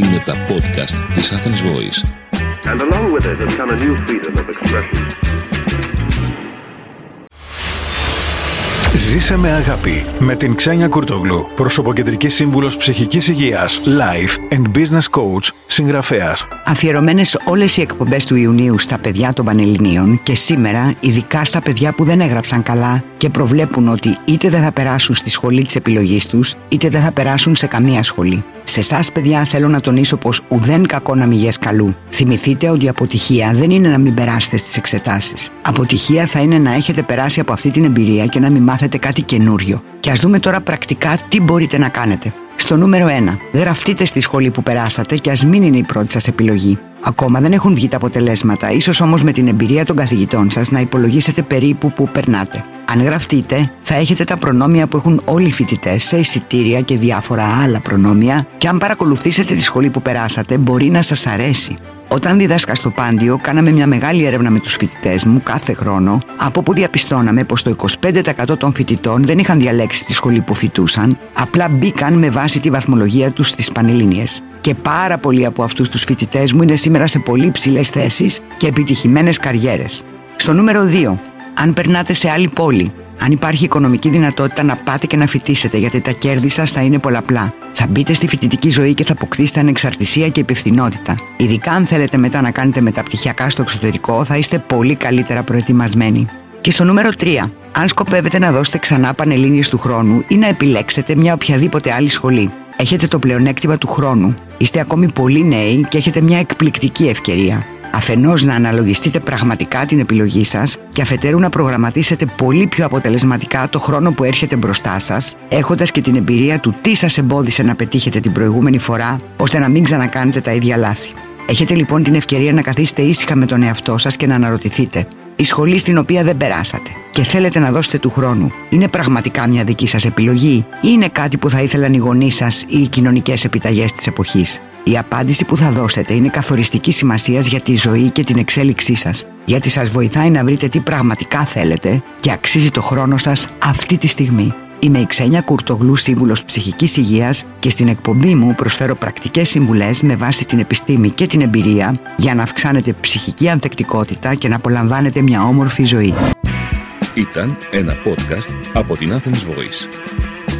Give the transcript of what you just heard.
Είναι τα podcast της Athens Voice. And along with it has come a new freedom of expression. Ζήσε με αγάπη με την Ξένια Κουρτογλου, προσωποκεντρική σύμβουλος ψυχικής υγείας, life and business coach, συγγραφέας. Αφιερωμένες όλες οι εκπομπές του Ιουνίου στα παιδιά των Πανελληνίων και σήμερα ειδικά στα παιδιά που δεν έγραψαν καλά και προβλέπουν ότι είτε δεν θα περάσουν στη σχολή της επιλογής τους, είτε δεν θα περάσουν σε καμία σχολή. Σε εσάς, παιδιά, θέλω να τονίσω πως ουδέν κακό να μηγέ καλού. Θυμηθείτε ότι η αποτυχία δεν είναι να μην περάσετε στις εξετάσεις. Αποτυχία θα είναι να έχετε περάσει από αυτή την εμπειρία και να μην μάθετε κάτι καινούριο. Και ας δούμε τώρα πρακτικά τι μπορείτε να κάνετε. Στο νούμερο 1. Γραφτείτε στη σχολή που περάσατε και ας μην είναι η πρώτη σας επιλογή. Ακόμα δεν έχουν βγει τα αποτελέσματα, ίσως όμως με την εμπειρία των καθηγητών σας να υπολογίσετε περίπου που περνάτε. Αν γραφτείτε, θα έχετε τα προνόμια που έχουν όλοι οι φοιτητές σε εισιτήρια και διάφορα άλλα προνόμια, και αν παρακολουθήσετε τη σχολή που περάσατε, μπορεί να σας αρέσει. Όταν διδάσκα στο Πάντιο, κάναμε μια μεγάλη έρευνα με τους φοιτητές μου κάθε χρόνο, από που διαπιστώναμε πως το 25% των φοιτητών δεν είχαν διαλέξει τη σχολή που φοιτούσαν, απλά μπήκαν με βάση τη βαθμολογία τους στις Πανελλήνιες. Και πάρα πολλοί από αυτούς τους φοιτητές μου είναι σήμερα σε πολύ ψηλές θέσεις και επιτυχημένες καριέρες. Στο νούμερο 2. Αν περνάτε σε άλλη πόλη, αν υπάρχει οικονομική δυνατότητα να πάτε και να φοιτήσετε, γιατί τα κέρδη σας θα είναι πολλαπλά. Θα μπείτε στη φοιτητική ζωή και θα αποκτήσετε ανεξαρτησία και υπευθυνότητα. Ειδικά αν θέλετε μετά να κάνετε μεταπτυχιακά στο εξωτερικό, θα είστε πολύ καλύτερα προετοιμασμένοι. Και στο νούμερο 3. Αν σκοπεύετε να δώσετε ξανά πανελλήνιες του χρόνου ή να επιλέξετε μια οποιαδήποτε άλλη σχολή. Έχετε το πλεονέκτημα του χρόνου. Είστε ακόμη πολύ νέοι και έχετε μια εκπληκτική ευκαιρία. Αφενός να αναλογιστείτε πραγματικά την επιλογή σας και αφετέρου να προγραμματίσετε πολύ πιο αποτελεσματικά το χρόνο που έρχεται μπροστά σας, έχοντας και την εμπειρία του τι σας εμπόδισε να πετύχετε την προηγούμενη φορά, ώστε να μην ξανακάνετε τα ίδια λάθη. Έχετε λοιπόν την ευκαιρία να καθίσετε ήσυχα με τον εαυτό σας και να αναρωτηθείτε η σχολή στην οποία δεν περάσατε και θέλετε να δώσετε του χρόνου είναι πραγματικά μια δική σας επιλογή ή είναι κάτι που θα ήθελαν οι γονείς σας ή οι κοινωνικές επιταγές της εποχής; Η απάντηση που θα δώσετε είναι καθοριστική σημασίας για τη ζωή και την εξέλιξή σας, γιατί σας βοηθάει να βρείτε τι πραγματικά θέλετε και αξίζει το χρόνο σας αυτή τη στιγμή. Είμαι η Ξένια Κουρτογλού, σύμβουλος ψυχικής υγείας και στην εκπομπή μου προσφέρω πρακτικές συμβουλές με βάση την επιστήμη και την εμπειρία για να αυξάνετε ψυχική ανθεκτικότητα και να απολαμβάνετε μια όμορφη ζωή. Ήταν ένα podcast από την Athens Voice.